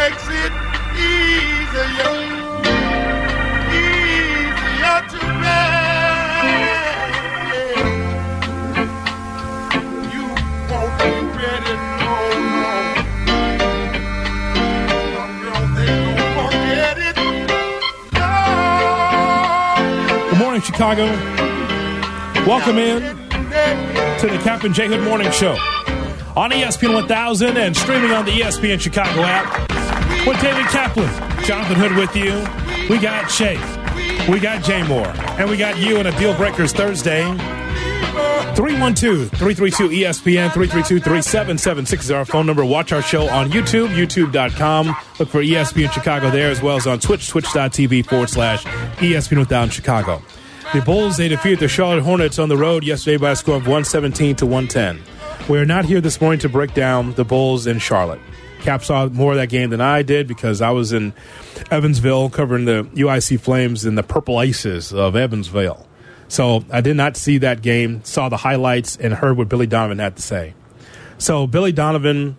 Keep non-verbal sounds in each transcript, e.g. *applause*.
makes it easier, easier to. You won't regret it, no, no. Some girls, they don't forget it. Good morning, Chicago. Welcome in to the Kap and J Hood Morning Show on ESPN 1000 and streaming on the ESPN Chicago app. With David Kaplan, Jonathan Hood with you. We got Shay, we got Jay Moore, and we got you in a Deal Breakers Thursday. 312 332 ESPN 332 3776 is our phone number. Watch our show on YouTube, youtube.com. Look for ESPN Chicago there as well as on Twitch, twitch.tv forward slash ESPN Without Chicago. The Bulls, they defeated the Charlotte Hornets on the road yesterday by a score of 117 to 110. We are not here this morning to break down the Bulls in Charlotte. Cap saw more of that game than I did because I was in Evansville covering the UIC Flames and the Purple Aces of Evansville. So I did not see that game, saw the highlights, and heard what Billy Donovan had to say. So Billy Donovan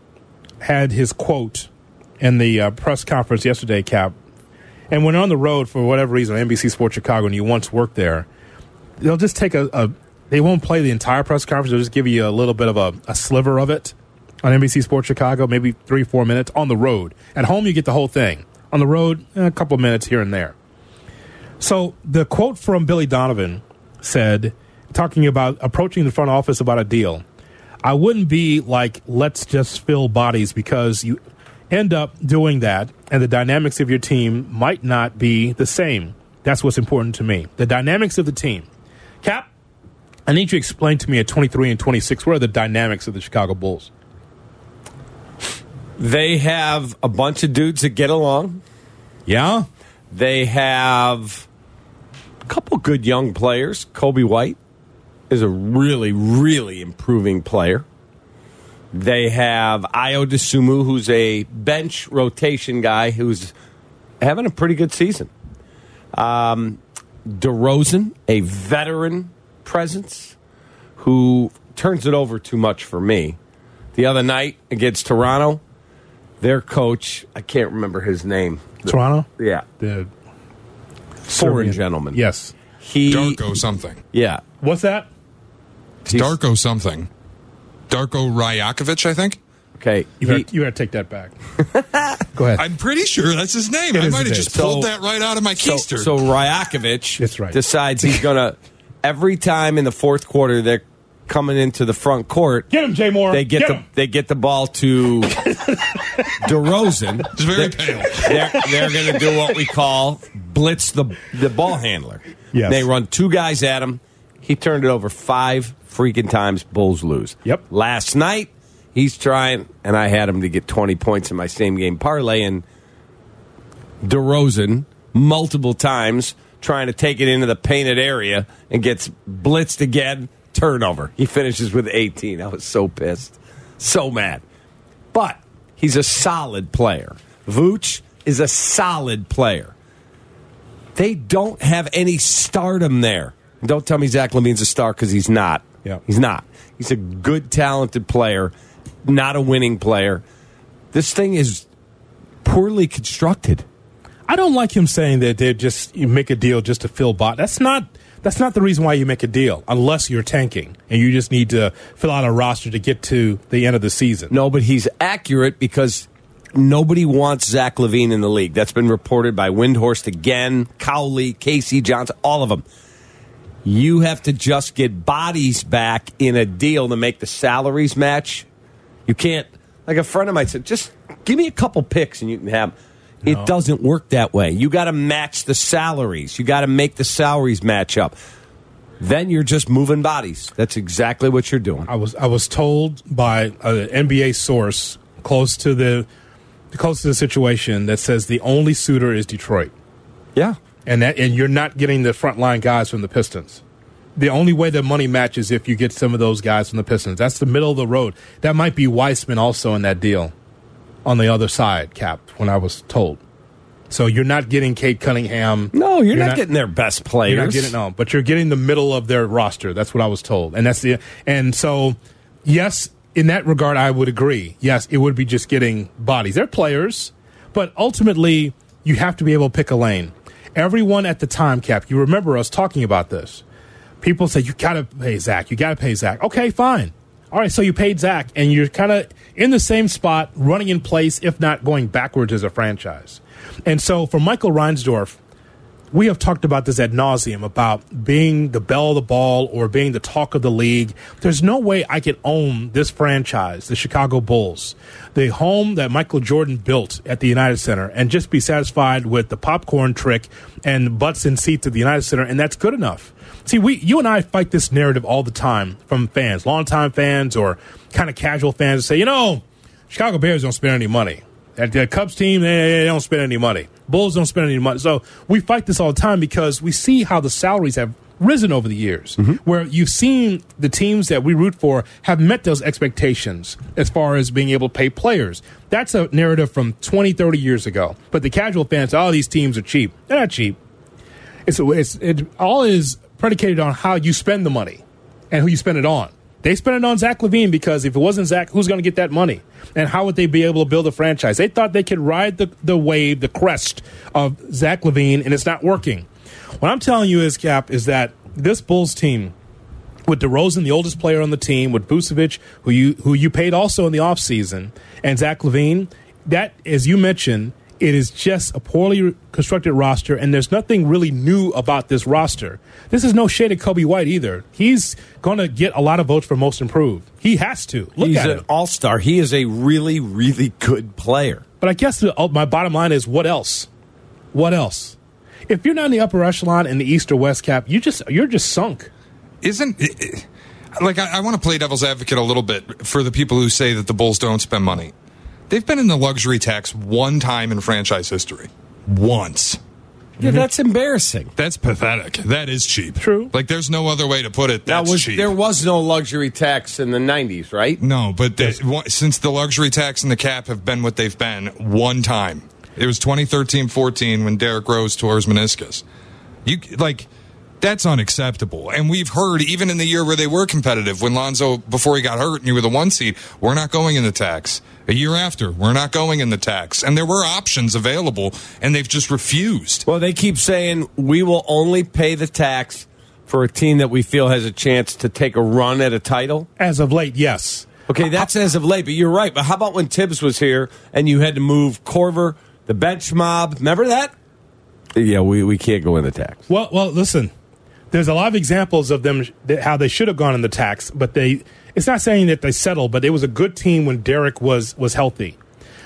had his quote in the uh, press conference yesterday, Cap. And when on the road for whatever reason, NBC Sports Chicago, and you once worked there, they'll just take a, a they won't play the entire press conference. They'll just give you a little bit of a, a sliver of it on NBC Sports Chicago, maybe three, four minutes on the road. At home, you get the whole thing. On the road, a couple of minutes here and there. So the quote from Billy Donovan said, talking about approaching the front office about a deal, I wouldn't be like, let's just fill bodies because you end up doing that and the dynamics of your team might not be the same. That's what's important to me. The dynamics of the team. Cap, I need you to explain to me at 23 and 26, what are the dynamics of the Chicago Bulls? They have a bunch of dudes that get along. Yeah? They have a couple good young players. Coby White is a really, really improving player. They have Ayo Dosunmu, who's a bench rotation guy who's having a pretty good season. Um, DeRozan, a veteran presence who turns it over too much for me. The other night against Toronto, their coach, I can't remember his name. Toronto? Yeah, The foreign Serbian- gentleman. Yes. he. Darko something. Yeah, What's that? It's Darko something. Darko Rajakovic, I think. okay. You he- better, you better take that back. *laughs* Go ahead. I'm pretty sure that's his name. I might have just name. pulled So- that right out of my so, keister. so Ryakovich That's right. decides he's gonna every time in the fourth quarter they're coming into the front court. Get him, Jay Moore. They get, Get the him. they get the ball to *laughs* DeRozan. It's very pale. They're, they're going to do what we call blitz the the ball handler. Yes. They run two guys at him. He turned it over five freaking times. Bulls lose. Yep. Last night he's trying, and I had him to get twenty points in my same game parlay, and DeRozan multiple times trying to take it into the painted area and gets blitzed again. Turnover. He finishes with 18. I was so pissed. So mad. But he's a solid player. Vooch is a solid player. They don't have any stardom there. Don't tell me Zach LaVine's a star because he's not. Yeah. He's not. He's a good, talented player, not a winning player. This thing is poorly constructed. I don't like him saying that they just you make a deal just to fill bot. That's not that's not the reason why you make a deal unless you're tanking and you just need to fill out a roster to get to the end of the season. No, but he's accurate because nobody wants Zach LaVine in the league. That's been reported by Windhorst again, Cowley, K.C. Johnson, all of them. You have to just get bodies back in a deal to make the salaries match. You can't, like a friend of mine said, just give me a couple picks and you can have. It doesn't work that way. You got to match the salaries. You got to make the salaries match up. Then you're just moving bodies. That's exactly what you're doing. I was I was told by an NBA source close to the close to the situation that says the only suitor is Detroit. Yeah. and that and you're not getting the frontline guys from the Pistons. The only way the money matches if you get some of those guys from the Pistons. That's the middle of the road. That might be Wiseman also in that deal on the other side, Cap. When I was told, so you're not getting Cade Cunningham. No, you're, not, getting their best players. You're not getting no, but you're getting the middle of their roster. That's what I was told, and that's the and so yes, in that regard, I would agree. Yes, it would be just getting bodies. They're players, But ultimately, you have to be able to pick a lane. Everyone at the time, Cap, you remember us talking about this. People say, you got to pay Zach. You got to pay Zach. Okay, fine. All right, so you paid Zach, and you're kind of in the same spot, running in place, if not going backwards as a franchise. And so for Michael Reinsdorf, we have talked about this ad nauseum about being the bell of the ball or being the talk of the league. There's no way I could own this franchise, the Chicago Bulls, the home that Michael Jordan built at the United Center, and just be satisfied with the popcorn trick and butts and seats at the United Center, and that's good enough. See, we, you and I fight this narrative all the time from fans, longtime fans or kind of casual fans, that say, you know, Chicago Bears don't spend any money. At the Cubs team, they, they don't spend any money. Bulls don't spend any money. So we fight this all the time because we see how the salaries have risen over the years, mm-hmm. where you've seen the teams that we root for have met those expectations as far as being able to pay players. That's a narrative from 20, 30 years ago. But the casual fans, oh, these teams are cheap. They're not cheap. It's, it's it all is predicated on how you spend the money and who you spend it on. They spent it on Zach LaVine because if it wasn't Zach, who's going to get that money? And how would they be able to build a franchise? They thought they could ride the, the wave, the crest of Zach LaVine, and it's not working. What I'm telling you is, Cap, is that this Bulls team, with DeRozan, the oldest player on the team, with Vucevic, who you who you paid also in the offseason, and Zach Levine, that, as you mentioned, it is just a poorly constructed roster, and there's nothing really new about this roster. This is no shade at Coby White either. He's going to get a lot of votes for most improved. He has to. Look at it. He's at an all star. He is a really, really good player. But I guess the, uh, my bottom line is what else? What else? If you're not in the upper echelon in the East or West cap, you just you're just sunk. Isn't like I, I want to play devil's advocate a little bit for the people who say that the Bulls don't spend money. They've been in the luxury tax one time in franchise history. Once. Yeah, mm-hmm. that's embarrassing. That's pathetic. That is cheap. True. Like there's no other way to put it. That That's was cheap. there was no luxury tax in the '90s, right? No, but the, one- since the luxury tax and the cap have been what they've been, one time. It was 2013-14 when Derrick Rose tore his meniscus. You like that's unacceptable. And we've heard even in the year where they were competitive, when Lonzo before he got hurt and you were the one seed, we're not going in the tax. A year after, we're not going in the tax. And there were options available, and they've just refused. Well, they keep saying we will only pay the tax for a team that we feel has a chance to take a run at a title. As of late, yes. Okay, that's as of late, but you're right. But how about when Thibs was here and you had to move Korver, the bench mob? Remember that? Yeah, we, we can't go in the tax. Well, well, listen. There's a lot of examples of them that how they should have gone in the tax, but they. It's not saying that they settled, but it was a good team when Derrick was was healthy.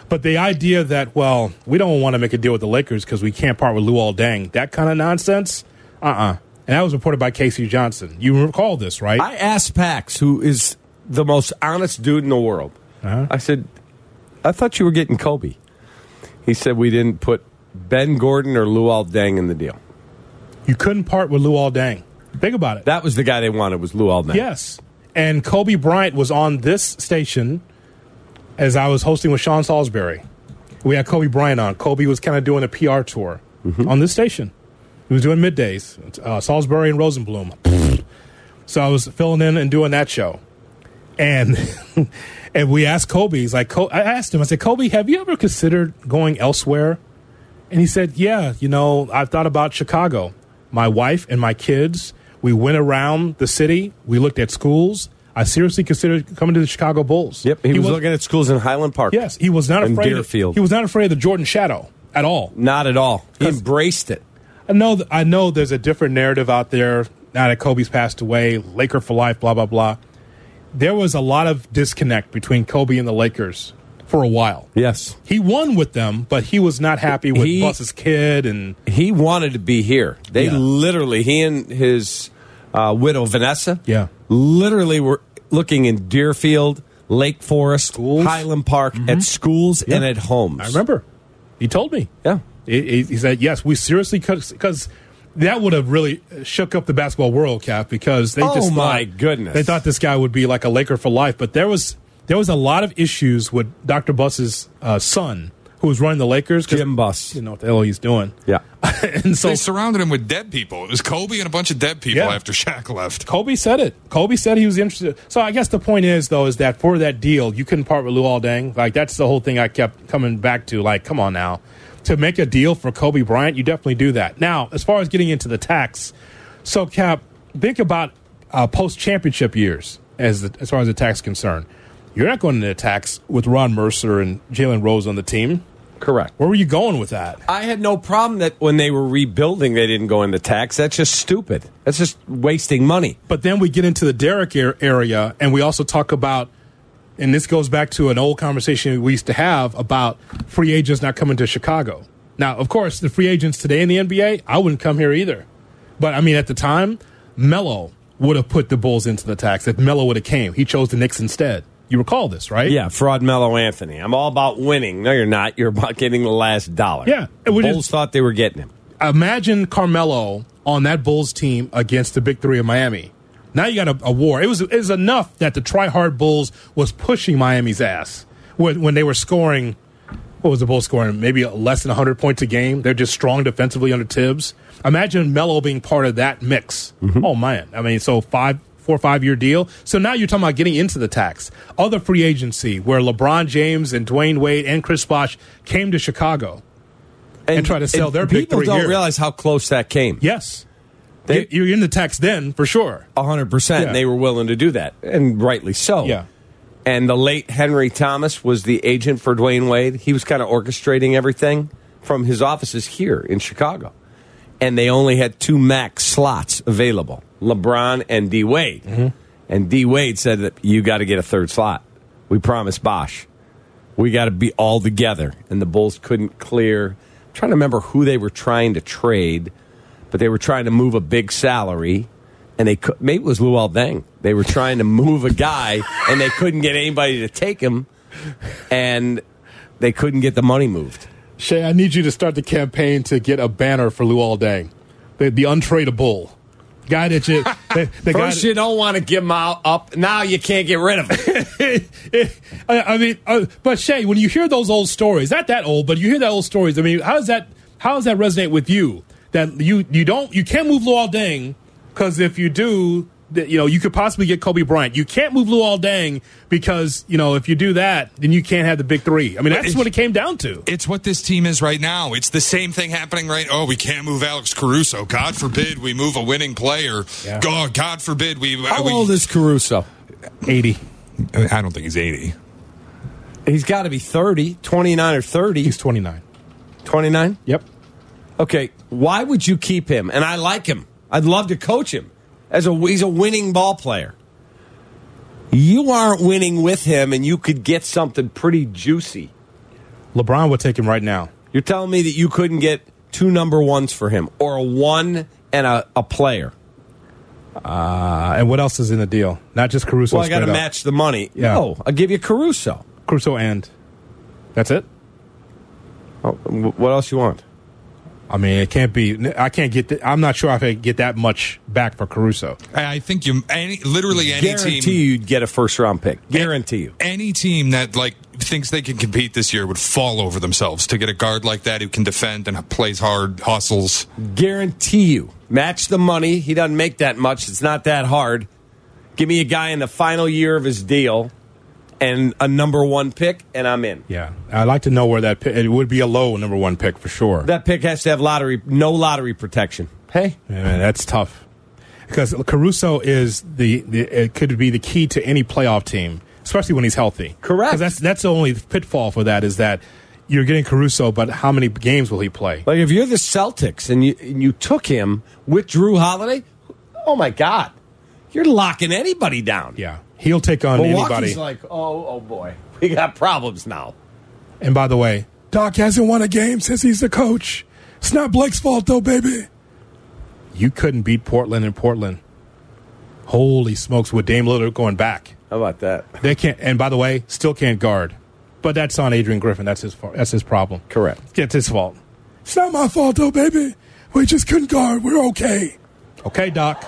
But the idea that well, we don't want to make a deal with the Lakers because we can't part with Luol Deng, that kind of nonsense. Uh uh And that was reported by K.C. Johnson. You recall this, right? I asked Pax, who is the most honest dude in the world. Uh-huh. I said, I thought you were getting Kobe. He said we didn't put Ben Gordon or Luol Deng in the deal. you couldn't part with Luol Deng. Think about it. That was the guy they wanted was Luol Deng. Yes. And Kobe Bryant was on this station as I was hosting with Sean Salisbury. We had Kobe Bryant on. Kobe was kind of doing a PR tour on this station. He was doing middays, uh, Salisbury and Rosenblum. *laughs* so I was filling in and doing that show. And *laughs* and we asked Kobe, he's like, I asked him, I said, Kobe, have you ever considered going elsewhere? And he said, Yeah, you know, I've thought about Chicago. My wife and my kids, we went around the city, we looked at schools. I seriously considered coming to the Chicago Bulls. Yep, he, was, looking at schools in Highland Park. Yes, he was not afraid. Deerfield. He was not afraid of the Jordan Shadow at all. Not at all. He embraced it. I know. I know. There's a different narrative out there now that Kobe's passed away. Laker for life. Blah blah blah. There was a lot of disconnect between Kobe and the Lakers for a while. Yes. He won with them, but he was not happy with He- Buss's kid and He wanted to be here. They Yeah. literally, he and his uh, widow, Vanessa, Yeah. literally we're looking in Deerfield, Lake Forest, Schools. Highland Park, at schools and at homes. I remember. He told me. Yeah. He, he- he said, "Yes, we seriously because that would have really shook up the basketball world, Cap. Because they Oh, just my thought- goodness. they thought this guy would be like a Laker for life. But there was there was a lot of issues with Dr. Buss's uh, son, who was running the Lakers. Jim Buss. Didn't know what the hell he's doing. Yeah. *laughs* and so They surrounded him with dead people. It was Kobe and a bunch of dead people Yeah. after Shaq left. Kobe said it. Kobe said he was interested. So I guess the point is, though, is that for that deal, you couldn't part with Luol Deng. Like that's the whole thing I kept coming back to. Like, come on now, to make a deal for Kobe Bryant, you definitely do that. Now, as far as getting into the tax, so Cap, think about uh, post championship years as the, as far as the tax is concerned. You're not going into the tax with Ron Mercer and Jalen Rose on the team. Correct. Where were you going with that? I had no problem that when they were rebuilding, they didn't go into tax. That's just stupid. That's just wasting money. But then we get into the Derrick area, and we also talk about, and this goes back to an old conversation we used to have about free agents not coming to Chicago. Now, of course, the free agents today in the NBA, I wouldn't come here either. But I mean, at the time, Melo would have put the Bulls into the tax if Melo would have came. He chose the Knicks instead. You recall this, right? Yeah, fraud Melo Anthony. I'm all about winning. No, you're not. You're about getting the last dollar. Yeah, The Bulls thought they were getting him. imagine Carmelo on that Bulls team against the Big Three of Miami. Now you got a, a war. It was it was enough that the try hard Bulls was pushing Miami's ass when, when they were scoring. What was the Bulls scoring? Maybe less than 100 points a game. They're just strong defensively under Thibs. Imagine Melo being part of that mix. Mm-hmm. Oh man, I mean, so five, four, or five year deal. So now you're talking about getting into the tax. Other free agency where LeBron James and Dwyane Wade and Chris Bosh came to Chicago. And try to sell their people don't here. realize how close that came. Yes. They- You- You're in the tax then, for sure. hundred percent. Yeah. They were willing to do that, and rightly so. Yeah. And the late Henry Thomas was the agent for Dwyane Wade. He was kind of orchestrating everything from his offices here in Chicago, and they only had two max slots available: LeBron and D Wade. Mm-hmm. And D Wade said that you got to get a third slot. We promised Bosh. We got to be all together, and the Bulls couldn't clear. I'm trying to remember who they were trying to trade, but they were trying to move a big salary, and they could, maybe it was Luol Deng. They were trying to move a guy, and they couldn't get anybody to take him, and they couldn't get the money moved. Shay, I need you to start the campaign to get a banner for Luol Deng, the, the untradeable guy that you. *laughs* The, the First, you don't want to give him out up. Now you can't get rid of him. *laughs* I, I mean, uh, but Shay, when you hear those old stories, not that old, but you hear that old stories. I mean, how does that how does that resonate with you? That you you don't you can't move Luol Deng because if you do, that, you know you could possibly get Kobe Bryant. You can't move Luol Deng because you know if you do that, then you can't have the big three. I mean, that's it's- what it came down to. It's what this team is right now. It's the same thing happening right. Oh, we can't move Alex Caruso. God forbid we move a winning player. Yeah. God, God forbid we. Uh, How we old is Caruso? Eighty. I don't think he's eighty. He's got to be 30, 29 or 30. He's twenty nine. 29? Yep. Okay, why would you keep him? And I like him. I'd love to coach him. As a he's a winning ball player. You aren't winning with him, and you could get something pretty juicy. LeBron would take him right now. You're telling me that you couldn't get two number ones for him, or a one and a, a player. Uh, and what else is in the deal? Not just Caruso. Well, I got to match the money. Yeah. No, I'll give you Caruso. Caruso and that's it. Oh, what else you want? I mean, it can't be. I can't get. The, I'm not sure if I can get that much back for Caruso. I I think you any literally any Guarantee team you you'd get a first round pick. Guarantee you. any team that like thinks they can compete this year would fall over themselves to get a guard like that who can defend and plays hard, hustles. Guarantee you. Match the money. He doesn't make that much. It's not that hard. Give me a guy in the final year of his deal and a number one pick, and I'm in. Yeah, I'd like to know where that. Pick, it would be a low number one pick for sure. That pick has to have lottery, no lottery protection. Hey, Yeah, man, that's tough because Caruso is the, the. It could be the key to any playoff team, especially when he's healthy. Correct. that's that's the only pitfall for that is that you're getting Caruso, but how many games will he play? like if you're the Celtics and you and you took him with Jrue Holiday, oh my God, you're locking anybody down. Yeah, he'll take on Milwaukee's anybody. like, oh, oh boy, we got problems now. and by the way, Doc hasn't won a game since he's the coach. It's not Blake's fault though, baby. You couldn't beat Portland in Portland. Holy smokes, with Dame Lillard going back. How about that? They can't, and by the way, still can't guard. But that's on Adrian Griffin. That's his fault. That's his problem. Correct. It's his fault. It's not my fault, though, baby. We just couldn't guard. We're okay. Okay, Doc.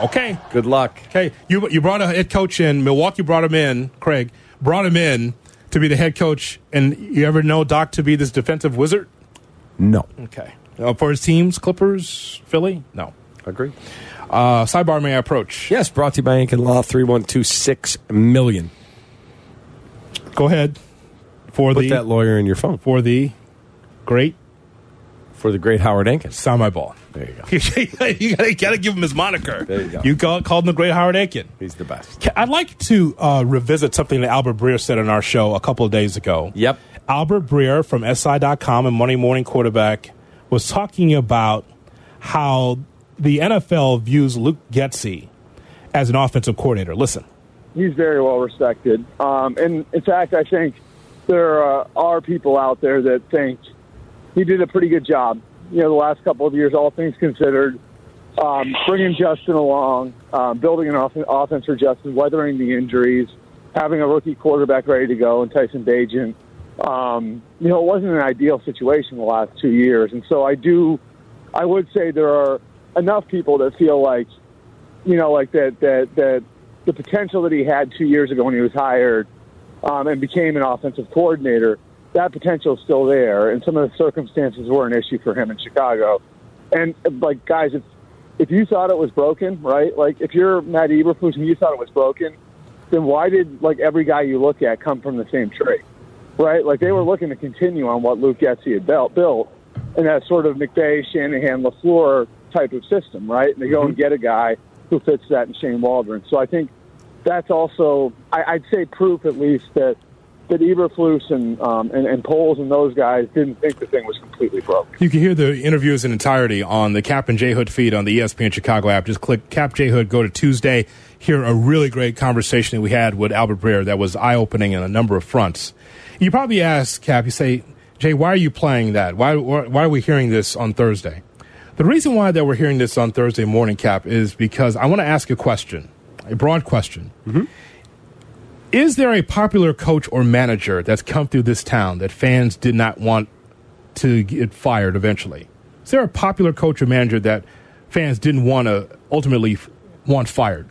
Okay. Good luck. Okay. You you brought a head coach in. Milwaukee brought him in. Craig brought him in to be the head coach. And you ever know Doc to be this defensive wizard? No. Okay. Uh, for his teams, Clippers, Philly? No. Agree. Uh, sidebar, may I approach? Yes, brought to you by Ankin Law 3126 million. Go ahead. For Put the that lawyer in your phone for the great for the great Howard Ankins. sound my ball. There you go. *laughs* you gotta, gotta give him his moniker. There you go. You call, called him the Great Howard Ankin. He's the best. I'd like to uh, revisit something that Albert Breer said on our show a couple of days ago. Yep. Albert Breer from SI.com and Monday Morning Quarterback was talking about how the NFL views Luke Getsy as an offensive coordinator. Listen. he's very well respected. Um, and in fact, I think there uh, are people out there that think he did a pretty good job. You know, the last couple of years, all things considered, um, bringing Justin along, um, building an off- offense for Justin, weathering the injuries, having a rookie quarterback ready to go, and Tyson Bagent. Um, you know, it wasn't an ideal situation the last two years, and so I do, I would say there are enough people that feel like you know, like that that that the potential that he had two years ago when he was hired um, and became an offensive coordinator, that potential is still there, and some of the circumstances were an issue for him in Chicago. And like guys, if if you thought it was broken, right? Like if you're Matt Eberflus and you thought it was broken, then why did like every guy you look at come from the same tree, right? Like they were looking to continue on what Luke Getsy had built, built in that sort of McVay, Shanahan, LaFleur type of system, right? And they go and mm-hmm. get a guy who fits that in Shane Waldron. So I think that's also, I, I'd say, proof at least that that Eberflus and, um, and and Poles and those guys didn't think the thing was completely broken. You can hear the interviews in entirety on the Cap and J Hood feed on the ESPN Chicago app. Just click Cap J Hood, go to Tuesday, hear a really great conversation that we had with Albert Breer that was eye opening on a number of fronts. You probably ask Cap, you say, Jay, why are you playing that? Why, why, why are we hearing this on Thursday? The reason why that we're hearing this on Thursday morning, Cap, is because I want to ask a question, a broad question. Is there a popular coach or manager that's come through this town that fans did not want to get fired eventually? Is there a popular coach or manager that fans didn't want to ultimately want fired?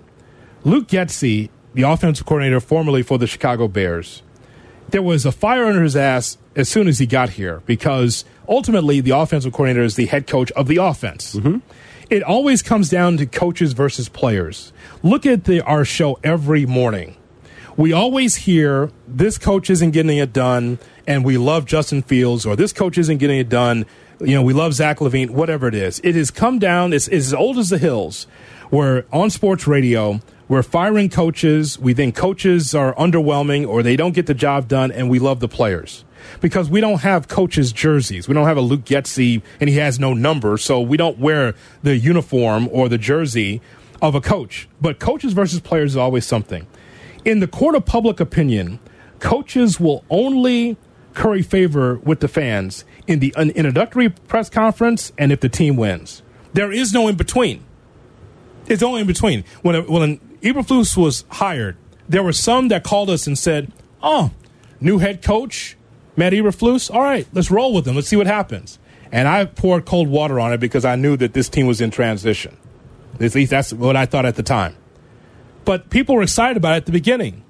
Luke Getsy, the offensive coordinator formerly for the Chicago Bears, there was a fire under his ass as soon as he got here because ultimately the offensive coordinator is the head coach of the offense. Mm-hmm. It always comes down to coaches versus players. Look at the, our show every morning. We always hear this coach isn't getting it done, and we love Justin Fields, or this coach isn't getting it done. You know, we love Zach LaVine, whatever it is. It has come down, it's, it's as old as the hills, where on sports radio, we're firing coaches. We think coaches are underwhelming or they don't get the job done, and we love the players because we don't have coaches' jerseys. We don't have a Luke Getsy, and he has no number, so we don't wear the uniform or the jersey of a coach. But coaches versus players is always something. In the court of public opinion, coaches will only curry favor with the fans in the introductory press conference and if the team wins. There is no in between. It's only in between. When when Eberflus was hired, there were some that called us and said, "Oh, new head coach, Matt Eberflus. All right, let's roll with him. Let's see what happens." And I poured cold water on it because I knew that this team was in transition. At least that's what I thought at the time. But people were excited about it at the beginning.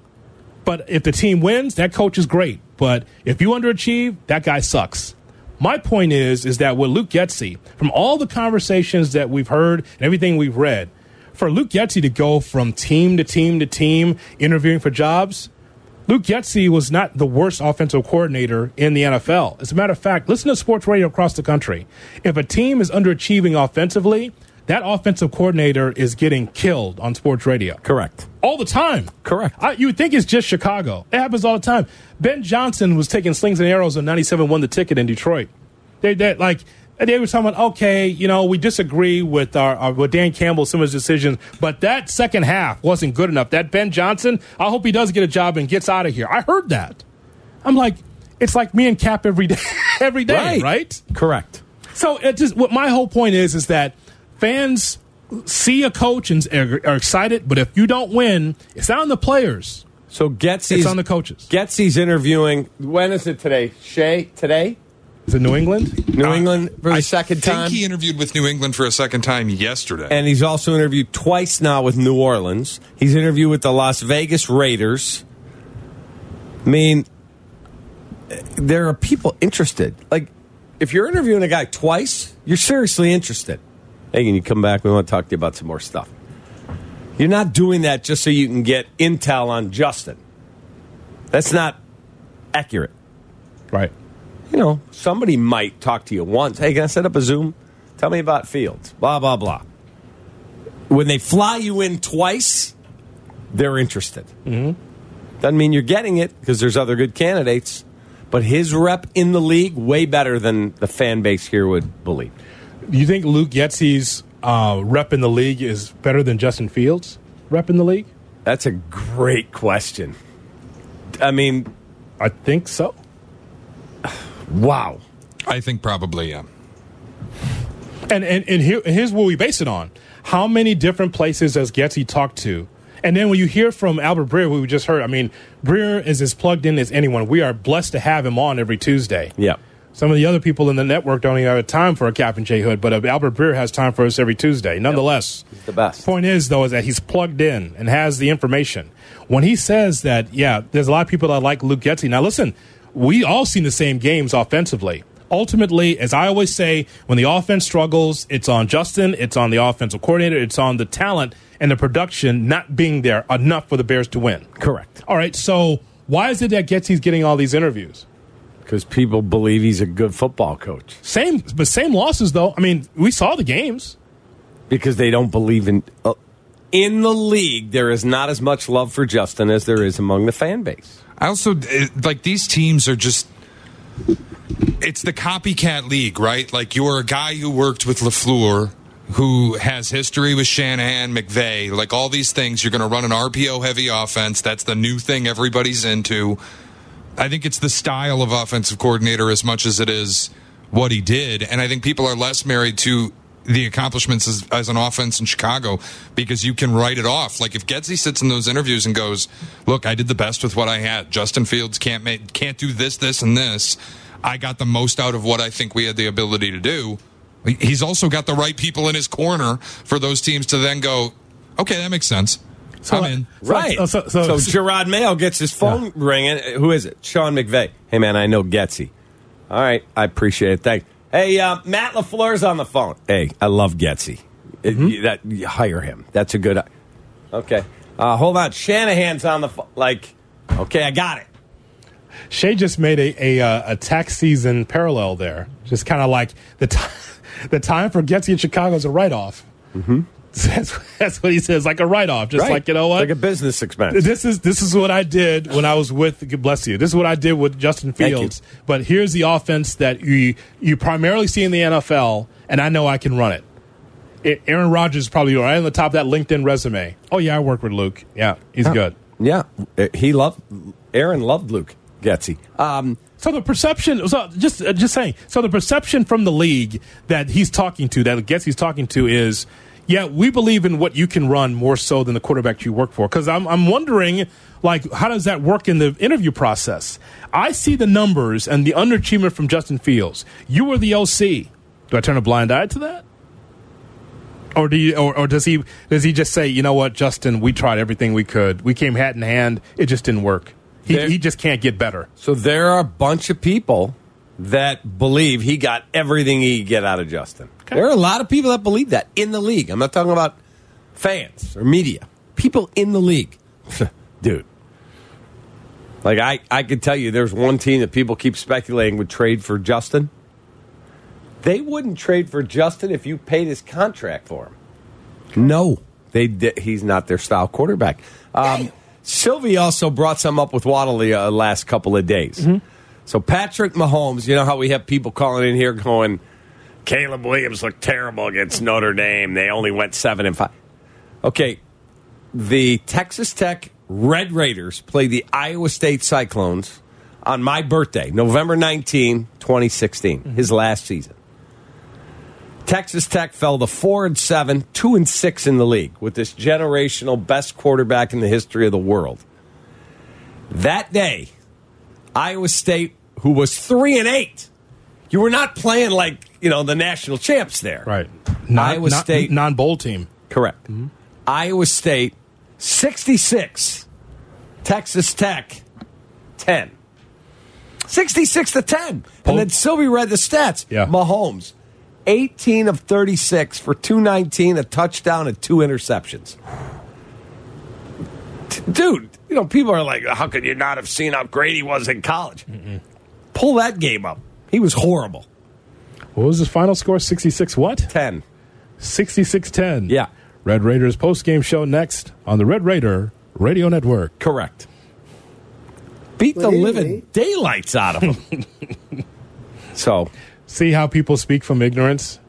But if the team wins, that coach is great. But if you underachieve, that guy sucks. My point is, is that with Luke Getsy, from all the conversations that we've heard and everything we've read, for Luke Getsy to go from team to team to team interviewing for jobs, Luke Getsy was not the worst offensive coordinator in the NFL. As a matter of fact, listen to sports radio across the country. If a team is underachieving offensively, that offensive coordinator is getting killed on sports radio Correct. all the time. Correct. I, you would think it's just Chicago. It happens all the time. Ben Johnson was taking slings and arrows on 97 won the ticket in Detroit. They, they like they were talking about okay, you know, we disagree with our, our with Dan Campbell some of his decisions, but that second half wasn't good enough. That Ben Johnson, I hope he does get a job and gets out of here. I heard that. I'm like, it's like me and Cap every day, *laughs* every day, Right. right? Correct. So it just what my whole point is is that fans see a coach and are, are excited, but if you don't win, it's not on the players. So Getsy's It's on the coaches. Getsy's interviewing. When is it today? Shay today? Is it New England? New Uh, England for the I second think he interviewed with New England for a second time yesterday. and he's also interviewed twice now with New Orleans. He's interviewed with the Las Vegas Raiders. I mean, there are people interested. Like, if you're interviewing a guy twice, you're seriously interested. Hey, can you come back? We want to talk to you about some more stuff. You're not doing that just so you can get intel on Justin. That's not accurate. Right. You know, somebody might talk to you once. Hey, can I set up a Zoom? Tell me about Fields. Blah, blah, blah. When they fly you in twice, they're interested. Mm-hmm. Doesn't mean you're getting it because there's other good candidates. But his rep in the league, way better than the fan base here would believe. Do you think Luke Getsy's uh, rep in the league is better than Justin Fields' rep in the league? That's a great question. I mean, I think so. *sighs* wow. I think probably, yeah. And and, and here, here's what we base it on. How many different places has Getsy talked to? And then when you hear from Albert Breer, who we just heard, I mean, Breer is as plugged in as anyone. We are blessed to have him on every Tuesday. Yeah. Some of the other people in the network don't even have time for a Kap and J Hood, but uh, Albert Breer has time for us every Tuesday. Nonetheless, He's the best. Point is, though, is that he's plugged in and has the information. When he says that, yeah, there's a lot of people that like Luke Getsy. Now, listen, we all seen the same games offensively. Ultimately, as I always say, when the offense struggles, it's on Justin, it's on the offensive coordinator, it's on the talent and the production not being there enough for the Bears to win. Correct. All right, so why is it that Getsy's getting all these interviews? Because people believe he's a good football coach. Same, but same losses though. I mean, we saw the games. Because they don't believe in. Uh, in the league, there is not as much love for Justin as there is among the fan base. I also like these teams are just. It's the copycat league, right? Like you're a guy who worked with LaFleur, who has history with Shanahan, McVay, like all these things. You're going to run an RPO heavy offense. That's the new thing everybody's into. I think it's the style of offensive coordinator as much as it is what he did, and I think people are less married to the accomplishments as, as an offense in Chicago because you can write it off. Like if Getsy sits in those interviews and goes, "Look, I did the best with what I had. Justin Fields can't make, can't do this, this, and this. I got the most out of what I think we had the ability to do." He's also got the right people in his corner for those teams to then go, "Okay, that makes sense. I'm in." Right. So, so, so, So Jerod Mayo gets his phone ringing. Who is it? Sean McVay. Hey, man, I know Getsy. All right, I appreciate it. Thanks. Hey, uh, Matt LaFleur's on the phone. Hey, I love. It- you- that, you hire him. That's a good. Okay. Uh, hold on. Shanahan's on the phone. Like, okay, I got it. Shay just made a a, uh, a tax season parallel there. Just kind of like the time *laughs* the time for Getsy in Chicago is a write off. Mm-hmm. *laughs* That's, that's what he says, like a write off. Just Right. like you know what, Like a business expense. this is this is what I did when I was with God bless you. This is what I did with Justin Fields. But here's the offense that you you primarily see in the NFL, and I know I can run it. A- Aaron Rodgers is probably right on the top of that LinkedIn resume. Oh yeah, I work with Luke. Yeah, he's good. Yeah, Uh, he loved. Aaron loved Luke Getsy. Um, So the perception, so just uh, just saying, so the perception from the league that he's talking to, that gets he's talking to, is, yeah, we believe in what you can run more so than the quarterback you work for. Because I'm I'm wondering, like, how does that work in the interview process? I see the numbers and the underachievement from Justin Fields. You were the OC. Do I turn a blind eye to that? Or do you, or, or does he does he just say, you know what, Justin, we tried everything we could, we came hat in hand, it just didn't work. He, There- he just can't get better. so there are a bunch of people that believe he got everything he could get out of Justin. There are a lot of people that believe that in the league. I'm not talking about fans or media. People in the league, *laughs* dude. Like I, I could tell you, there's one team that people keep speculating would trade for Justin. They wouldn't trade for Justin if you paid his contract for him. No, they he's not their style quarterback. Um, Silvy also brought some up with Waddle the uh, last couple of days. So Patrick Mahomes, you know how we have people calling in here going, Caleb Williams looked terrible against Notre Dame. They only went seven and five. Okay, the Texas Tech Red Raiders played the Iowa State Cyclones on my birthday, November 19, 2016, mm-hmm. his last season. Texas Tech fell to four and seven, two and six in the league with this generational best quarterback in the history of the world. That day, Iowa State, who was three and eight, you were not playing like you know the national champs there, Right. Iowa State- non bowl team. Correct. Mm-hmm. Iowa State, 66. Texas Tech, 10. 66 to 10. And then Silvy read the stats. Yeah. Mahomes, 18 of 36 for 219, a touchdown, and two interceptions. Dude, you know, people are like, how could you not have seen how great he was in college? Pull that game up. He was horrible. What was his final score? 66 what? 10. 66 10. Yeah. Red Raiders post game show next on the Red Raider Radio Network. Correct. Beat the But living daylights out of him. *laughs* so, See how people speak from ignorance?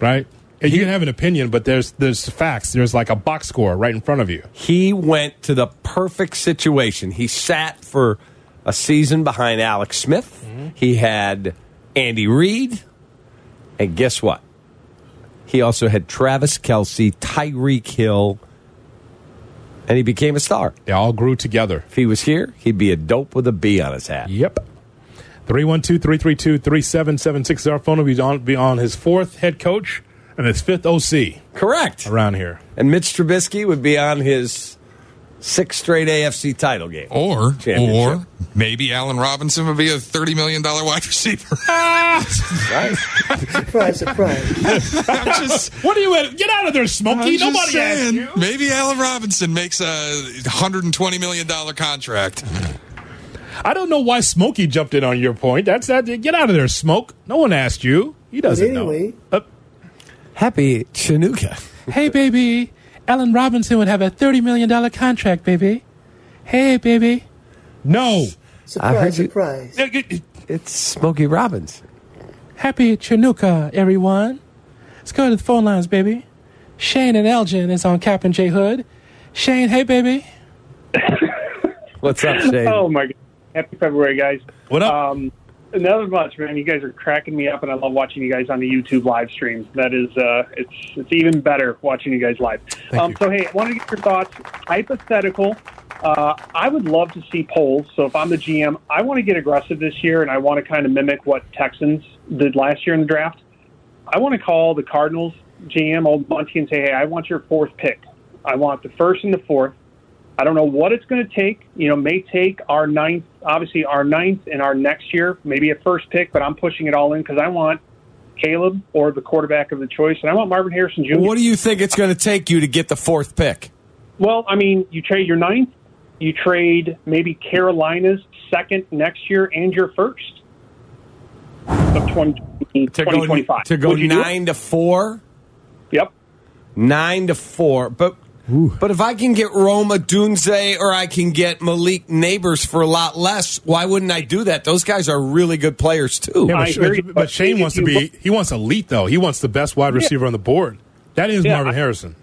Right? And you can have an opinion, but there's there's facts. There's like a box score right in front of you. he went to the perfect situation. He sat for a season behind Alex Smith. Mm-hmm. He had Andy Reid. And guess what? He also had Travis Kelce, Tyreek Hill, and he became a star. They all grew together. If he was here, he'd be a dope with a B on his hat. Yep. 312 332 3776 is our phone. Will be on, be on his fourth head coach and his fifth OC Correct. around here. And Mitch Trubisky would be on his sixth straight AFC title game. Or, or maybe Allen Robinson would be a $30 million wide receiver. *laughs* Surprise, surprise. I'm just, What are you at? Get out of there, Smokey. I'm just Nobody asked you. maybe Allen Robinson makes a $120 million contract. I don't know why Smokey jumped in on your point. That's that. Get out of there, Smoke. No one asked you. He doesn't anyway, know. Uh, Happy Chinooka. hey, baby. Allen Robinson would have a $30 million contract, baby. Hey, baby. No. I heard surprise, you- surprise. It's Smokey Robbins. Happy Chinooka, everyone. Let's go to the phone lines, baby. Shane and Elgin is on Cap and J Hood. Shane, hey, baby. What's up, Shane? Oh my god! Happy February, guys. What up? Um, another much, man. You guys are cracking me up, and I love watching you guys on the YouTube live streams. That is, uh, it's it's even better watching you guys live. um, you. So, hey, I wanted to get your thoughts. Hypothetical. Uh, I would love to see Poles. So, if I'm the GM, I want to get aggressive this year, and I want to kind of mimic what Texans did last year in the draft. I want to call the Cardinals GM, old Bunty, and say, hey, I want your fourth pick. I want the first and the fourth. I don't know what it's going to take. You know, may take our ninth, obviously our ninth and our next year, maybe a first pick, but I'm pushing it all in because I want Caleb or the quarterback of the choice, and I want Marvin Harrison Jr. What do you think it's going to take you to get the fourth pick? Well, I mean, you trade your ninth, you trade maybe Carolina's second next year and your first of 20, To 2025. go to go Would you do it? nine to four, Yep. nine to four. But but if I can get Rome Odunze or I can get Malik Nabers for a lot less, why wouldn't I do that? Those guys are really good players too. Yeah, but, but, but Shane wants to be he wants elite, though. He wants the best wide receiver on the board. That is Yeah, Marvin I- Harrison.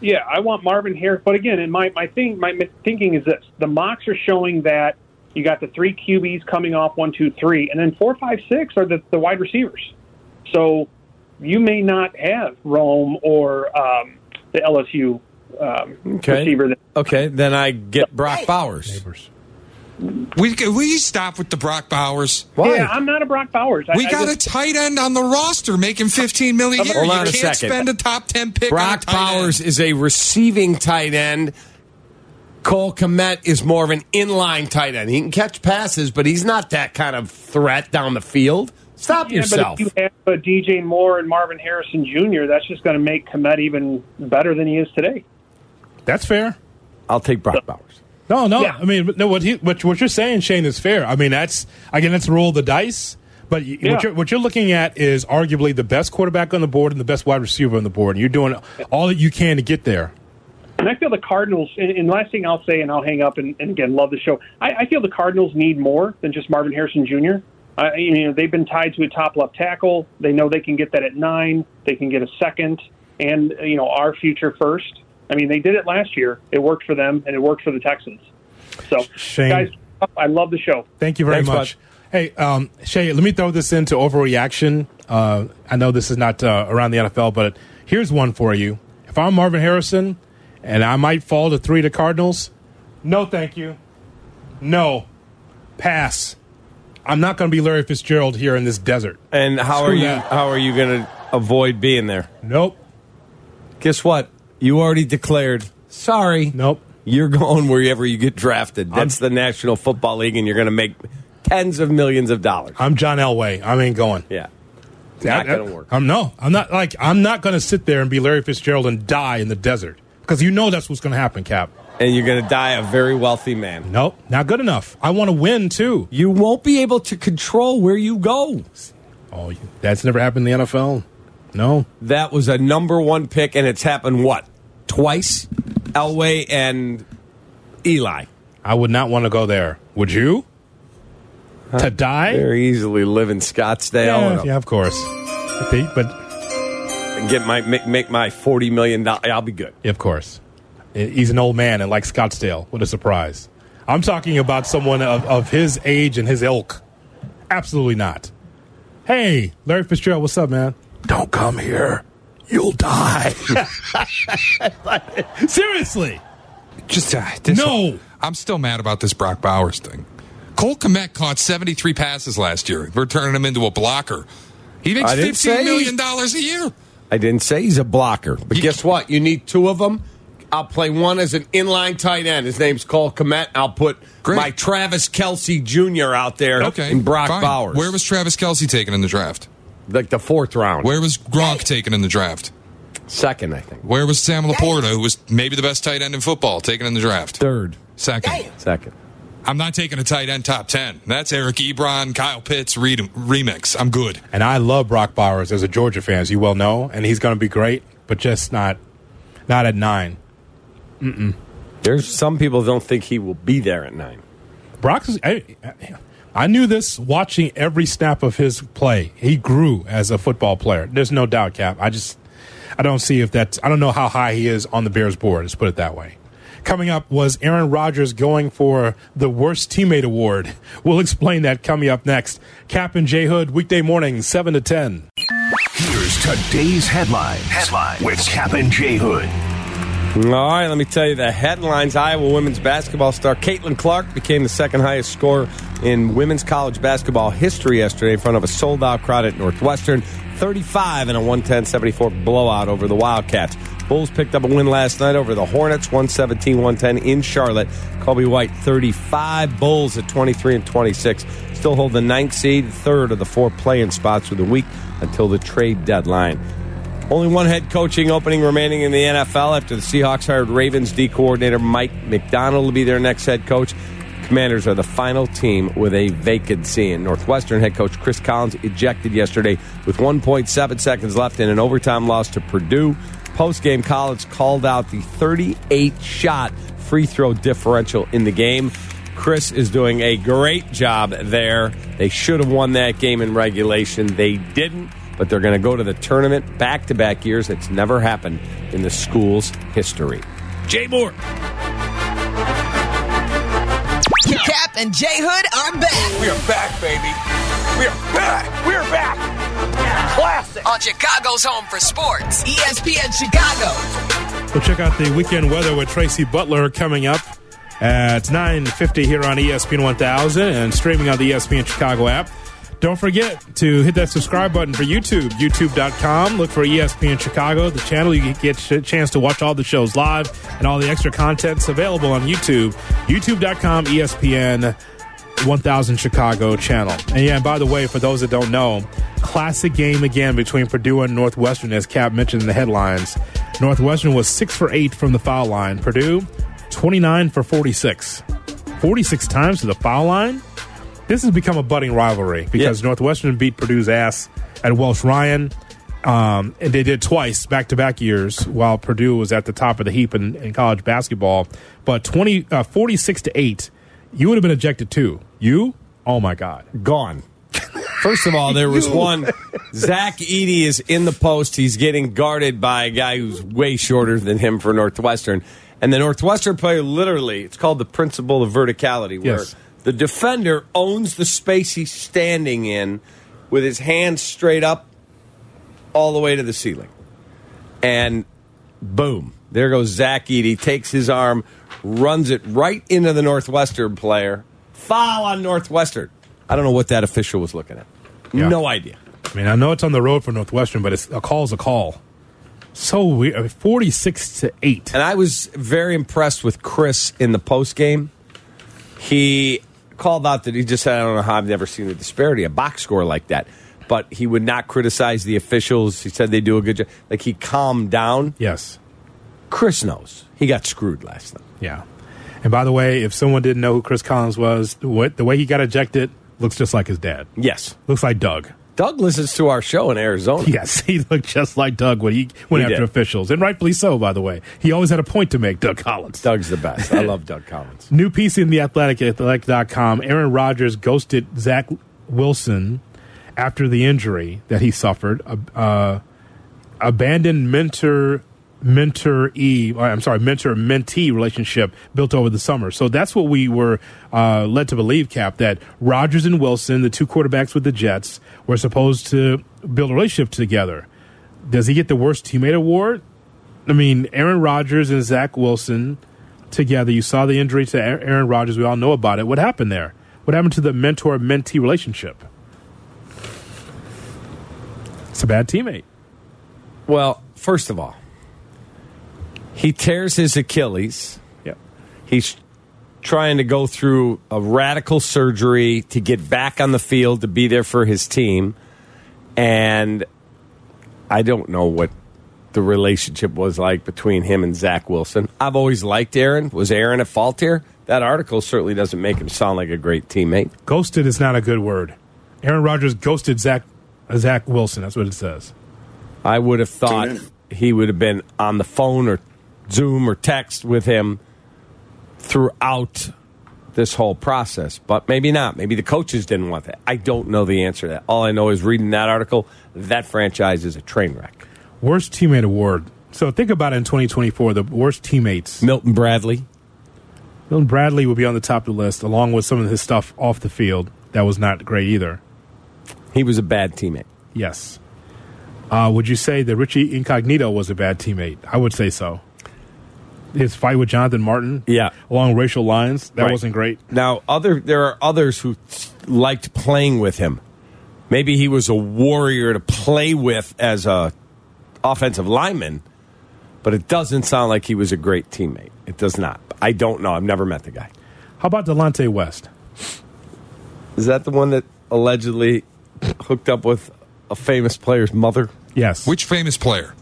Yeah, I want Marvin Harris. But again, in my my thing, my thinking is this: the mocks are showing that you got the three QBs coming off one, two, three, and then four, five, six are the, the wide receivers. So you may not have Rome or um, the LSU um, Okay. receiver. That, Okay, then I get Brock Bowers. We, we stop with the Brock Bowers. Why? Yeah, I'm not a Brock Bowers. I, We I got just- a tight end on the roster making 15 million a year. Hold you on a can't second. spend a top 10 pick on a Brock tight Bowers end. is a receiving tight end. Cole Kmet is more of an inline tight end. He can catch passes, but he's not that kind of threat down the field. Stop Yeah, yourself. but if you have uh, DJ Moore and Marvin Harrison Jr., that's just going to make Kmet even better than he is today. That's fair. I'll take Brock Bowers. No, no. Yeah. I mean, no. What he, what, what you're saying, Shane, is fair. I mean, that's again, let's roll the dice. But y Yeah. what you're what you're looking at is arguably the best quarterback on the board and the best wide receiver on the board. And you're doing all that you can to get there. And I feel the Cardinals, and, and last thing I'll say, and I'll hang up and, and again, love the show. I, I feel the Cardinals need more than just Marvin Harrison Jr. I, you know, they've been tied to a top left tackle. They know they can get that at nine. They can get a second and, you know, our future first. I mean, they did it last year. It worked for them, and it worked for the Texans. So, Shane. guys, I love the show. Thank you very Thanks, much. Hey, um, Shay, let me throw this into overreaction. Uh, I know this is not uh, around the NFL, but here's one for you. If I'm Marvin Harrison and I might fall to three to Cardinals, no, thank you. No, pass. I'm not going to be Larry Fitzgerald here in this desert. And how Screw are you? that. How are you going to avoid being there? Nope, Guess what? You already declared. Sorry. nope. You're going wherever you get drafted. That's the National Football League, and you're going to make tens of millions of dollars. I'm John Elway. I ain't going. Yeah. Not I- I- going to work. I'm no. I'm not like I'm not going to sit there and be Larry Fitzgerald and die in the desert because you know that's what's going to happen, Cap. And you're going to die a very wealthy man. Nope, not good enough. I want to win too. You won't be able to control where you go. Oh, that's never happened in the NFL. No, That was a number one pick, and it's happened what? Twice? Elway and Eli. I would not want to go there. Would you? to die? Very easily live in Scottsdale Yeah, yeah, of course. They- but get my make, make my forty million dollars. I'll be good. of course, he's an old man and like Scottsdale. What a surprise! I'm talking about someone of, of his age and his ilk. Absolutely not. Hey, Larry Fitzgerald, what's up, man? Don't come here. You'll die. *laughs* Seriously. Just uh, this No. I'm still mad about this Brock Bowers thing. Cole Kmet caught 73 passes last year. We're turning him into a blocker. He makes I didn't fifteen say- million dollars a year. I didn't say he's a blocker, but You- guess what? You need two of them. I'll play one as an inline tight end. His name's Cole Kmet. I'll put Great. my Travis Kelce Jr. out there Okay, and Brock fine. Bowers. Where was Travis Kelce taken in the draft? Like the fourth round? Where was Gronk taken in the draft? Second, I think. Where was Sam LaPorta, who was maybe the best tight end in football, taken in the draft? Third. Second. Second. I'm not taking a tight end top 10. That's Eric Ebron, Kyle Pitts re- remix. I'm good. And I love Brock Bowers as a Georgia fan, as you well know, and he's going to be great, but just not not at nine. There's some people don't think he will be there at nine. Brock is. I, I knew this watching every snap of his play. He grew as a football player. There's no doubt, Kap. I just, I don't see if that's. I don't know how high he is on the Bears board. Let's put it that way. Coming up was Aaron Rodgers going for the worst teammate award. *laughs* We'll explain that coming up next. Kap and J Hood weekday morning seven to ten. Here's today's headlines. Headline with Kap and J Hood. All right, let me tell you the headlines. Iowa women's basketball star Caitlin Clark became the second highest scorer in women's college basketball history yesterday in front of a sold out crowd at Northwestern. 35 in a 110 74 blowout over the Wildcats. Bulls picked up a win last night over the Hornets, 117 110 in Charlotte. Coby White, 35 Bulls at 23 and 26. Still hold the ninth seed, third of the four playing spots for the week until the trade deadline. Only one head coaching opening remaining in the NFL after the Seahawks hired Ravens D coordinator Mike Macdonald to be their next head coach. Commanders are the final team with a vacancy. And Northwestern head coach Chris Collins ejected yesterday with 1.7 seconds left in an overtime loss to Purdue. Post game, Collins called out the 38 shot free throw differential in the game. Chris is doing a great job there. They should have won that game in regulation. They didn't, but they're going to go to the tournament back to back years. It's never happened in the school's history. Jay Moore. Kap and J Hood are back We are back, baby. We are back. We are back. Classic. on Chicago's home for sports. ESPN Chicago. We'll check out the weekend weather with Tracy Butler coming up at 9.50 here on ESPN 1000 and streaming on the ESPN Chicago app. Don't forget to hit that subscribe button for YouTube, youtube.com. Look for ESPN Chicago, the channel. You get a chance to watch all the shows live and all the extra contents available on YouTube. YouTube.com, ESPN 1000 Chicago channel. And yeah, and by the way, for those that don't know, classic game again between Purdue and Northwestern, as Kap mentioned in the headlines. Northwestern was 6 for 8 from the foul line. Purdue, 29 for 46. 46 times to the foul line? This has become a budding rivalry because Yeah. Northwestern beat Purdue's ass at Welsh Ryan. Um, and they did twice back to back years while Purdue was at the top of the heap in, in college basketball. But 20, uh, 46 to 8, you would have been ejected too. You? Oh my God. Gone. First of all, there was *laughs* one. Zach Edey is in the post. He's getting guarded by a guy who's way shorter than him for Northwestern. And the Northwestern player literally, it's called the principle of verticality, where Yes. The defender owns the space he's standing in with his hands straight up all the way to the ceiling. And boom, there goes Zach Edey, takes his arm, runs it right into the Northwestern player. Foul on Northwestern. I don't know what that official was looking at. Yeah. No idea. I mean, I know it's on the road for Northwestern, but it's a call's a call. So weird. I uh, mean, 46 to 8. And I was very impressed with Chris in the post game. He called out that he just said, I don't know how I've never seen a disparity, a box score like that. But he would not criticize the officials. He said they do a good job. Like he calmed down. Yes. Chris knows. He got screwed last night. Yeah. And by the way, if someone didn't know who Chris Collins was, what the way he got ejected looks just like his dad. Yes. Looks like Doug. Doug listens to our show in Arizona. *laughs* Yes, he looked just like Doug when he went He after did. officials, and rightfully so. By the way, he always had a point to make. Doug Collins. Doug's the best. I love Doug Collins. *laughs* New piece in the Athletic, Athletic.com. Aaron Rodgers ghosted Zach Wilson after the injury that he suffered. Uh, uh, abandoned mentor mentor e I'm sorry mentor mentee relationship built over the summer. So that's what we were uh, led to believe, Kap, that Rodgers and Wilson, the two quarterbacks with the Jets, were supposed to build a relationship together. Does he get the worst teammate award? I mean, Aaron Rodgers and Zach Wilson together. You saw the injury to Aaron Rodgers. We all know about it. What happened there? What happened to the mentor mentee relationship? It's a bad teammate. Well, first of all, he tears his Achilles. Yep. He's trying to go through a radical surgery to get back on the field to be there for his team. And I don't know what the relationship was like between him and Zach Wilson. I've always liked Aaron. Was Aaron at fault here? That article certainly doesn't make him sound like a great teammate. Ghosted is not a good word. Aaron Rodgers ghosted Zach uh, Zach Wilson. That's what it says. I would have thought he would have been on the phone or Zoom or text with him throughout this whole process, but maybe not. Maybe the coaches didn't want that. I don't know the answer to that. All I know is reading that article, that franchise is a train wreck. Worst teammate award. So think about it in 2024. The worst teammates. Milton Bradley. Milton Bradley would be on the top of the list, along with some of his stuff off the field. That was not great either. He was a bad teammate. Yes. Uh, would you say that Richie Incognito was a bad teammate? I would say so. His fight with Jonathan Martin, Yeah. along racial lines, that Right. wasn't great. Now, other there are others who liked playing with him. Maybe he was a warrior to play with as a offensive lineman, but it doesn't sound like he was a great teammate. It does not. I don't know. I've never met the guy. How about Delonte West? Is that the one that allegedly hooked up with a famous player's mother? Yes. Which famous player?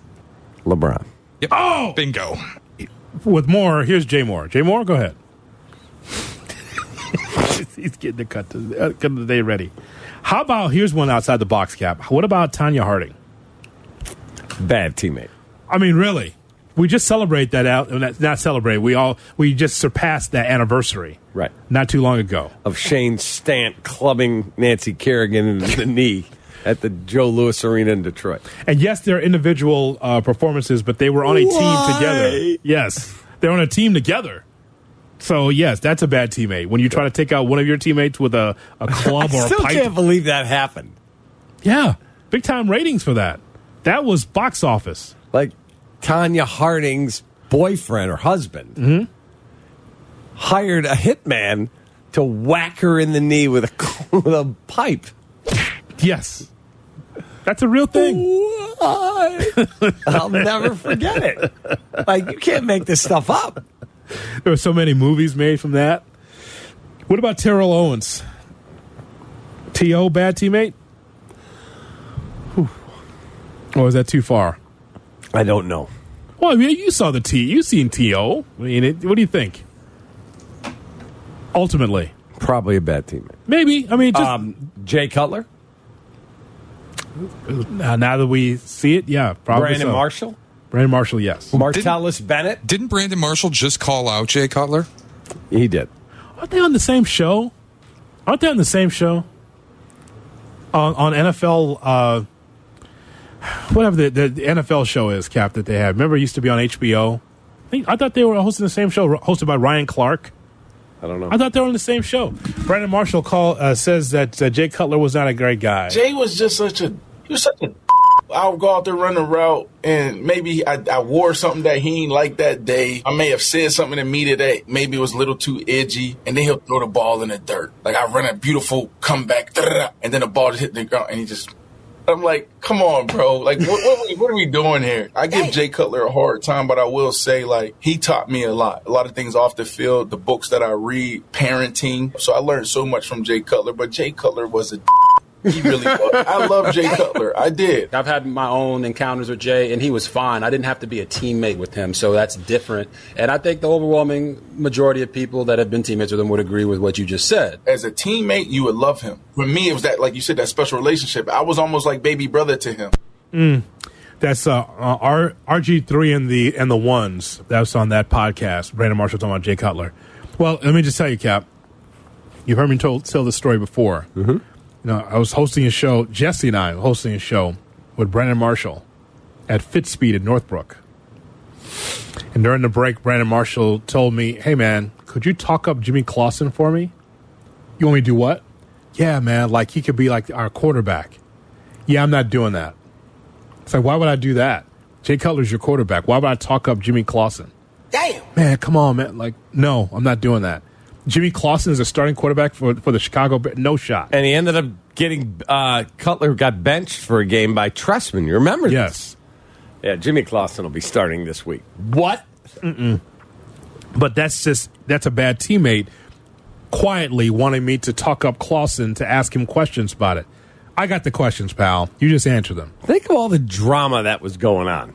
LeBron. Yep. Oh! Bingo. With more, here's Jay Moore. Jay Moore, go ahead. *laughs* He's getting the cut to uh, cut of the day ready. How about here's one outside the box Kap? What about Tonya Harding? Bad teammate. I mean, really, we just celebrate that out. Not not celebrate. We all we just surpassed that anniversary Right. not too long ago. Of Shane Stant clubbing Nancy Kerrigan in the *laughs* knee at the Joe Louis Arena in Detroit. And yes, they're individual uh, performances, but they were on a team together. Yes, they're on a team together. So yes, that's a bad teammate. When you try to take out one of your teammates with a, a *laughs* club or a pipe. still can't believe that happened. Yeah, big time ratings for that. That was box office. Like Tonya Harding's boyfriend or husband Mm-hmm. hired a hitman to whack her in the knee with a *laughs* with a pipe. Yes, that's a real thing. I'll never forget it. Like you can't make this stuff up. There were so many movies made from that. What about Terrell Owens? T.O. bad teammate? Whew. Or is that too far? I don't know. Well, I mean, you saw the T. You seen T.O. I mean, it, what do you think? Ultimately, Probably a bad teammate. maybe. I mean, just Um, Jay Cutler, uh, now that we see it, yeah, probably. Brandon so. Marshall, Brandon Marshall, yes. Martellus Bennett. Didn't Brandon Marshall just call out Jay Cutler? He did. Aren't they on the same show? Aren't they on the same show? On on NFL, uh, whatever the, the, the NFL show is, Kap that they had. Remember, it used to be on HBO. I, think, I thought they were hosting the same show, hosted by Ryan Clark. I don't know. I thought they were on the same show. Brandon Marshall call uh, says that uh, Jay Cutler was not a great guy. Jay was just such a was such a. I would go out there run a route, and maybe I, I wore something that he ain't like that day. I may have said something to me that maybe was a little too edgy, and then he'll throw the ball in the dirt. Like I run a beautiful comeback, *laughs* and then the ball just hit the ground, and he just I'm like, come on, bro. Like, what, what, what are we doing here? I give Jay Cutler a hard time, but I will say, like, he taught me a lot. A lot of things off the field, the books that I read, parenting. So I learned so much from Jay Cutler, but Jay Cutler was a he really was. *laughs* I love Jay Cutler. I did. I've had my own encounters with Jay, and he was fine. I didn't have to be a teammate with him, so that's different. And I think the overwhelming majority of people that have been teammates with him would agree with what you just said. As a teammate, you would love him. For me, it was that, like you said, that special relationship. I was almost like baby brother to him. Mm. That's uh, uh, R RG three and the and the ones. That's on that podcast. Brandon Marshall talking about Jay Cutler. Well, let me just tell you, Kap. You've heard me told, tell this story before. Mm-hmm. You know, I was hosting a show. Jesse and I were hosting a show with Brandon Marshall at Fitspeed in Northbrook. And during the break, Brandon Marshall told me, "Hey, man, could you talk up Jimmy Clausen for me? You want me to do what? Yeah, man, like he could be like our quarterback. Yeah, I'm not doing that. It's like, why would I do that? Jay Cutler's your quarterback. Why would I talk up Jimmy Clausen? Damn. Man, come on, man. Like, no, I'm not doing that. Jimmy Clausen is a starting quarterback for for the Chicago Bears. No shot. And he ended up getting uh, Cutler got benched for a game by Trestman. You remember? This? Yeah, Jimmy Clausen will be starting this week. What? Mm-mm. But that's just that's a bad teammate. Quietly wanting me to talk up Clausen to ask him questions about it. I got the questions, pal. You just answer them. Think of all the drama that was going on.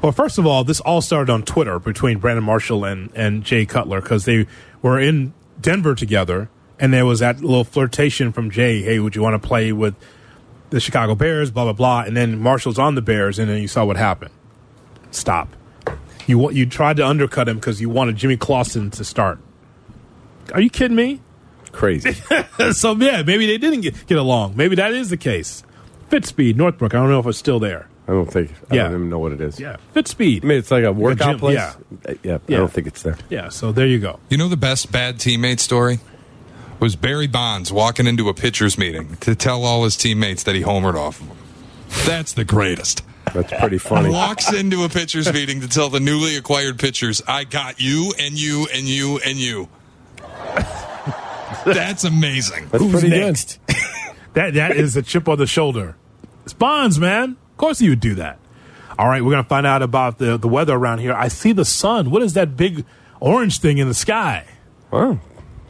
Well, first of all, this all started on Twitter between Brandon Marshall and, and Jay Cutler because they were in Denver together, and there was that little flirtation from Jay. Hey, would you want to play with the Chicago Bears? Blah blah blah. And then Marshall's on the Bears, and then you saw what happened. Stop. You you tried to undercut him because you wanted Jimmy Clausen to start. Are you kidding me? Crazy. *laughs* so yeah, maybe they didn't get, get along. Maybe that is the case. Fitspeed, Northbrook. I don't know if it's still there. I don't think. I Yeah. don't even know what it is. Yeah, Fitspeed. I mean, it's like a workout gym, place. yeah. Uh, yeah. Yeah. I don't think it's there. Yeah, so there you go. You know the best bad teammate story? Was Barry Bonds walking into a pitcher's meeting to tell all his teammates that he homered off of them. That's the greatest. That's pretty funny. Walks into a pitcher's meeting to tell the newly acquired pitchers, I got you and you and you and you. That's amazing. That's Who's pretty next? *laughs* that that is a chip on the shoulder. It's Bonds, man. Of course you would do that. All right, we're gonna find out about the the weather around here. I see the sun. What is that big orange thing in the sky? Oh,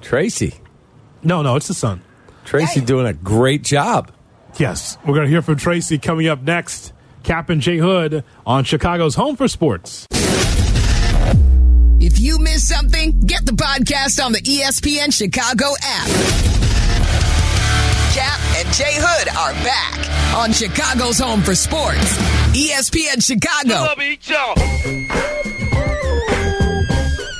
Tracy. No, no, it's the sun. Tracy doing a great job. Yes, we're gonna hear from Tracy coming up next. Kap and J Hood on Chicago's Home for Sports. If you miss something, get the podcast on the ESPN Chicago app. Kap and J Hood are back on Chicago's home for sports. ESPN Chicago.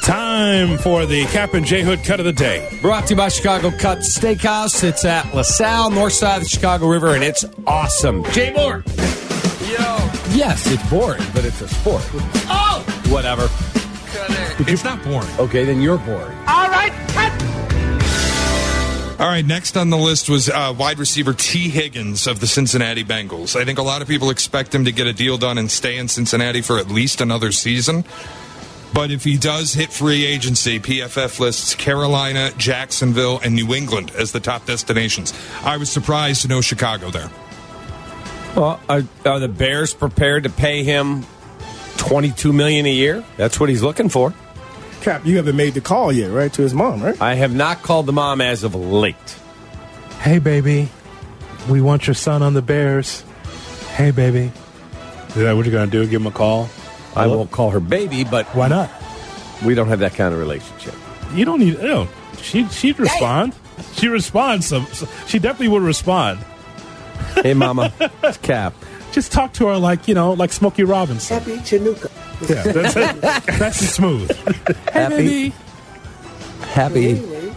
Time for the Kap and J Hood cut of the day. Brought to you by Chicago Cut Steakhouse. It's at LaSalle, north side of the Chicago River, and it's awesome. Jay Moore. Yo. Yes, it's boring, but it's a sport. Oh! Whatever. It's not boring. Okay, then you're boring. All right, cut. All right, next on the list was uh, wide receiver Tee Higgins of the Cincinnati Bengals. I think a lot of people expect him to get a deal done and stay in Cincinnati for at least another season. But if he does hit free agency, PFF lists Carolina, Jacksonville, and New England as the top destinations. I was surprised to know Chicago there. Well, are, are the Bears prepared to pay him twenty-two million a year? That's what he's looking for. Kap, you haven't made the call yet, right? To his mom, right? I have not called the mom as of late. Hey, baby, we want your son on the Bears. Hey, baby. Is that what you're going to do? Give him a call? I won't call her baby, but Why not? we don't have that kind of relationship. You don't need. No, she she'd respond. She responds. Some, so- she definitely would respond. Hey, Mama, *laughs* it's Cap. Just talk to her like you know, like Smokey Robinson. Happy Chinooka. Yeah, that's it. that's it smooth. Hey, Happy? baby. Happy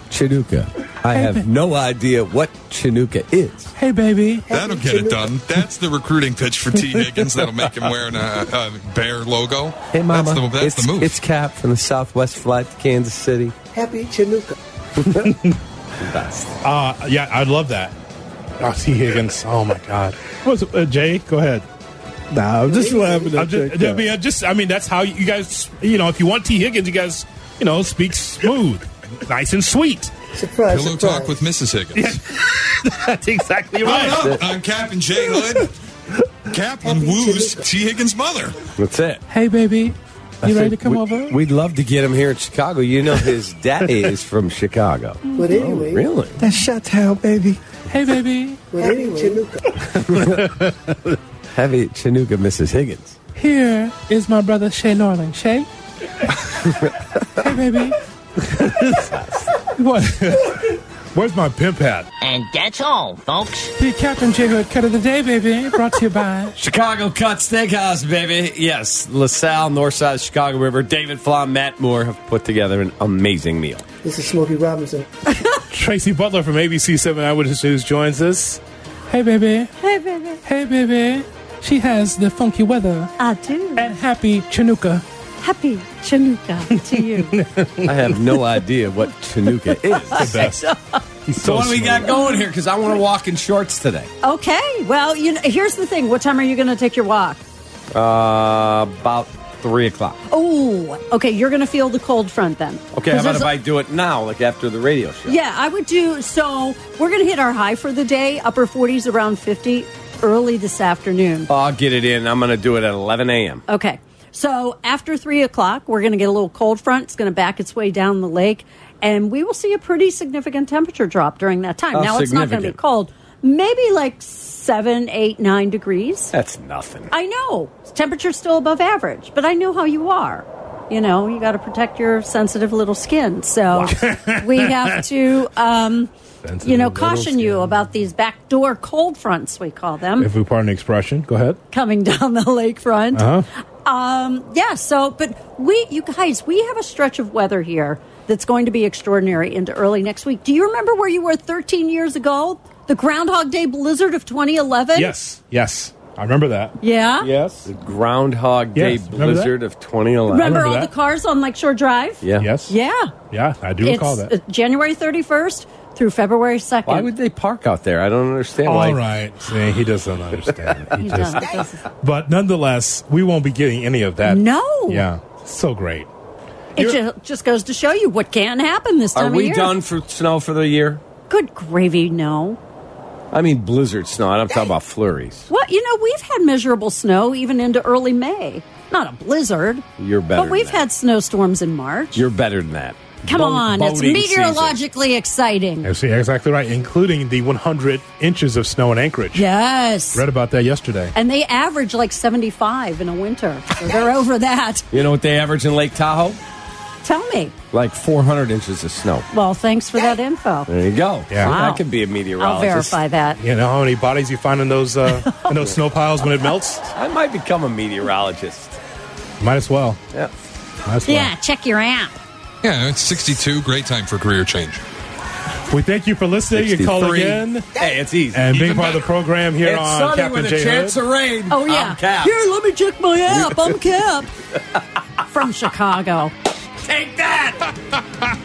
Chinooka. I have no idea what Chinooka is. Hey, baby. That'll get it done. That's the recruiting pitch for Tee *laughs* Higgins. That'll make him wearing a, a bear logo. Hey, Mama, That's the, that's it's, the move. it's Kap from the Southwest flight to Kansas City. Happy Chinooka. *laughs* Uh, yeah, I'd love that. Oh, Tee Higgins. Oh my God. What's uh, Jay? Go ahead. Nah, I'm just laughing I'm at just. I mean, I just, I mean, that's how you guys, you know, if you want Tee Higgins, you guys, you know, speak smooth, nice and sweet. Surprise, Pillow surprise. talk with Mrs. Higgins. *laughs* That's exactly right. Coming up on Kap and J Hood. Kaplan woos Tee Higgins' mother. That's it. Hey, baby. You ready to come we, over? We'd love to get him here in Chicago. You know, his *laughs* daddy is from Chicago. But oh, anyway, Really? That's Chateau, baby. Hey, baby. but anyway, *laughs* Heavy Chinooka, Mrs. Higgins. Here is my brother Shay Norling. Shay? *laughs* hey, baby. what? Where's my pimp hat? And that's all, folks. The Kap and J Hood cut of the day, baby. Brought to you by. *laughs* Chicago Cut Steakhouse, baby. Yes, LaSalle, north side of Chicago River. David Flom, Matt Moore have put together an amazing meal. this is Smokey Robinson. *laughs* Tracy Butler from ABC 7 Eyewitness News joins us. Hey, baby. Hey, baby. Hey, baby. She has the funky weather. I do. And happy Chinooka. Happy Chinooka to you. *laughs* I have no idea what Chinooka is. The best. He's So so what do we got going here? Because I want to walk in shorts today. okay. Well, you know, here's the thing. What time are you going to take your walk? Uh, about three o'clock. Oh, okay. You're going to feel the cold front then. Okay, how about if I do it now, like after the radio show? Yeah, I would do. So we're going to hit our high for the day, upper 40s, around 50, early this afternoon. Oh, I'll get it in. I'm going to do it at 11 a.m. Okay. So after three o'clock, we're going to get a little cold front. It's going to back its way down the lake, and we will see a pretty significant temperature drop during that time. How now it's not going to be cold. Maybe like seven, eight, nine degrees. That's nothing. I know temperature's still above average, but I know how you are. You know, you got to protect your sensitive little skin. So we have to, um, Sensitive you know, little caution you about these backdoor cold fronts, we call them, If we pardon the expression, go ahead. coming *laughs* down the lakefront. Uh-huh. Um, yeah, so, but we, you guys, we have a stretch of weather here that's going to be extraordinary into early next week. Do you remember where you were 13 years ago? The Groundhog Day blizzard of 2011? Yes, yes. I remember that. Yeah? Yes. The Groundhog Day Yes, blizzard of 2011. Remember, remember all that. the cars on Lakeshore Drive? Yeah. Yes. Yeah. Yeah, I do it's recall that. uh, January 31st through February 2nd. Why would they park out there? I don't understand why. All right. See, he doesn't understand. *laughs* He He just, doesn't- doesn't- but nonetheless, we won't be getting any of that. No. Yeah. So great. It ju- just goes to show you what can happen this time Are of we year. done for snow for the year? Good gravy, no. I mean, blizzard snow. I'm talking about flurries. Well, You know, we've had measurable snow even into early May. Not a blizzard. You're better. But we've than that. had snowstorms in March. You're better than that. Come Bo- on, it's boating season. meteorologically exciting. Yes, you're exactly right, including the 100 inches of snow in Anchorage. Yes. Read about that yesterday. And they average like 75 in a winter. So they're over that. You know what they average in Lake Tahoe? Tell me. Like 400 inches of snow. Well, thanks for that info. There you go. Yeah. Wow. That could be a I'll meteorologist. verify that. You know how many bodies you find in those uh, in those *laughs* snow piles when it melts? I might become a meteorologist. Might as well. Yeah. Might as well. Yeah, check your app. Yeah, it's 62. Great time for career change. We thank you for listening and calling 63. in Hey, it's easy. and being Even part of the program here it's on sunny Captain with J a chance Hood. of rain. Oh, yeah. I'm Kap. Here, let me check my app. I'm *laughs* Kap. From Chicago. Take that!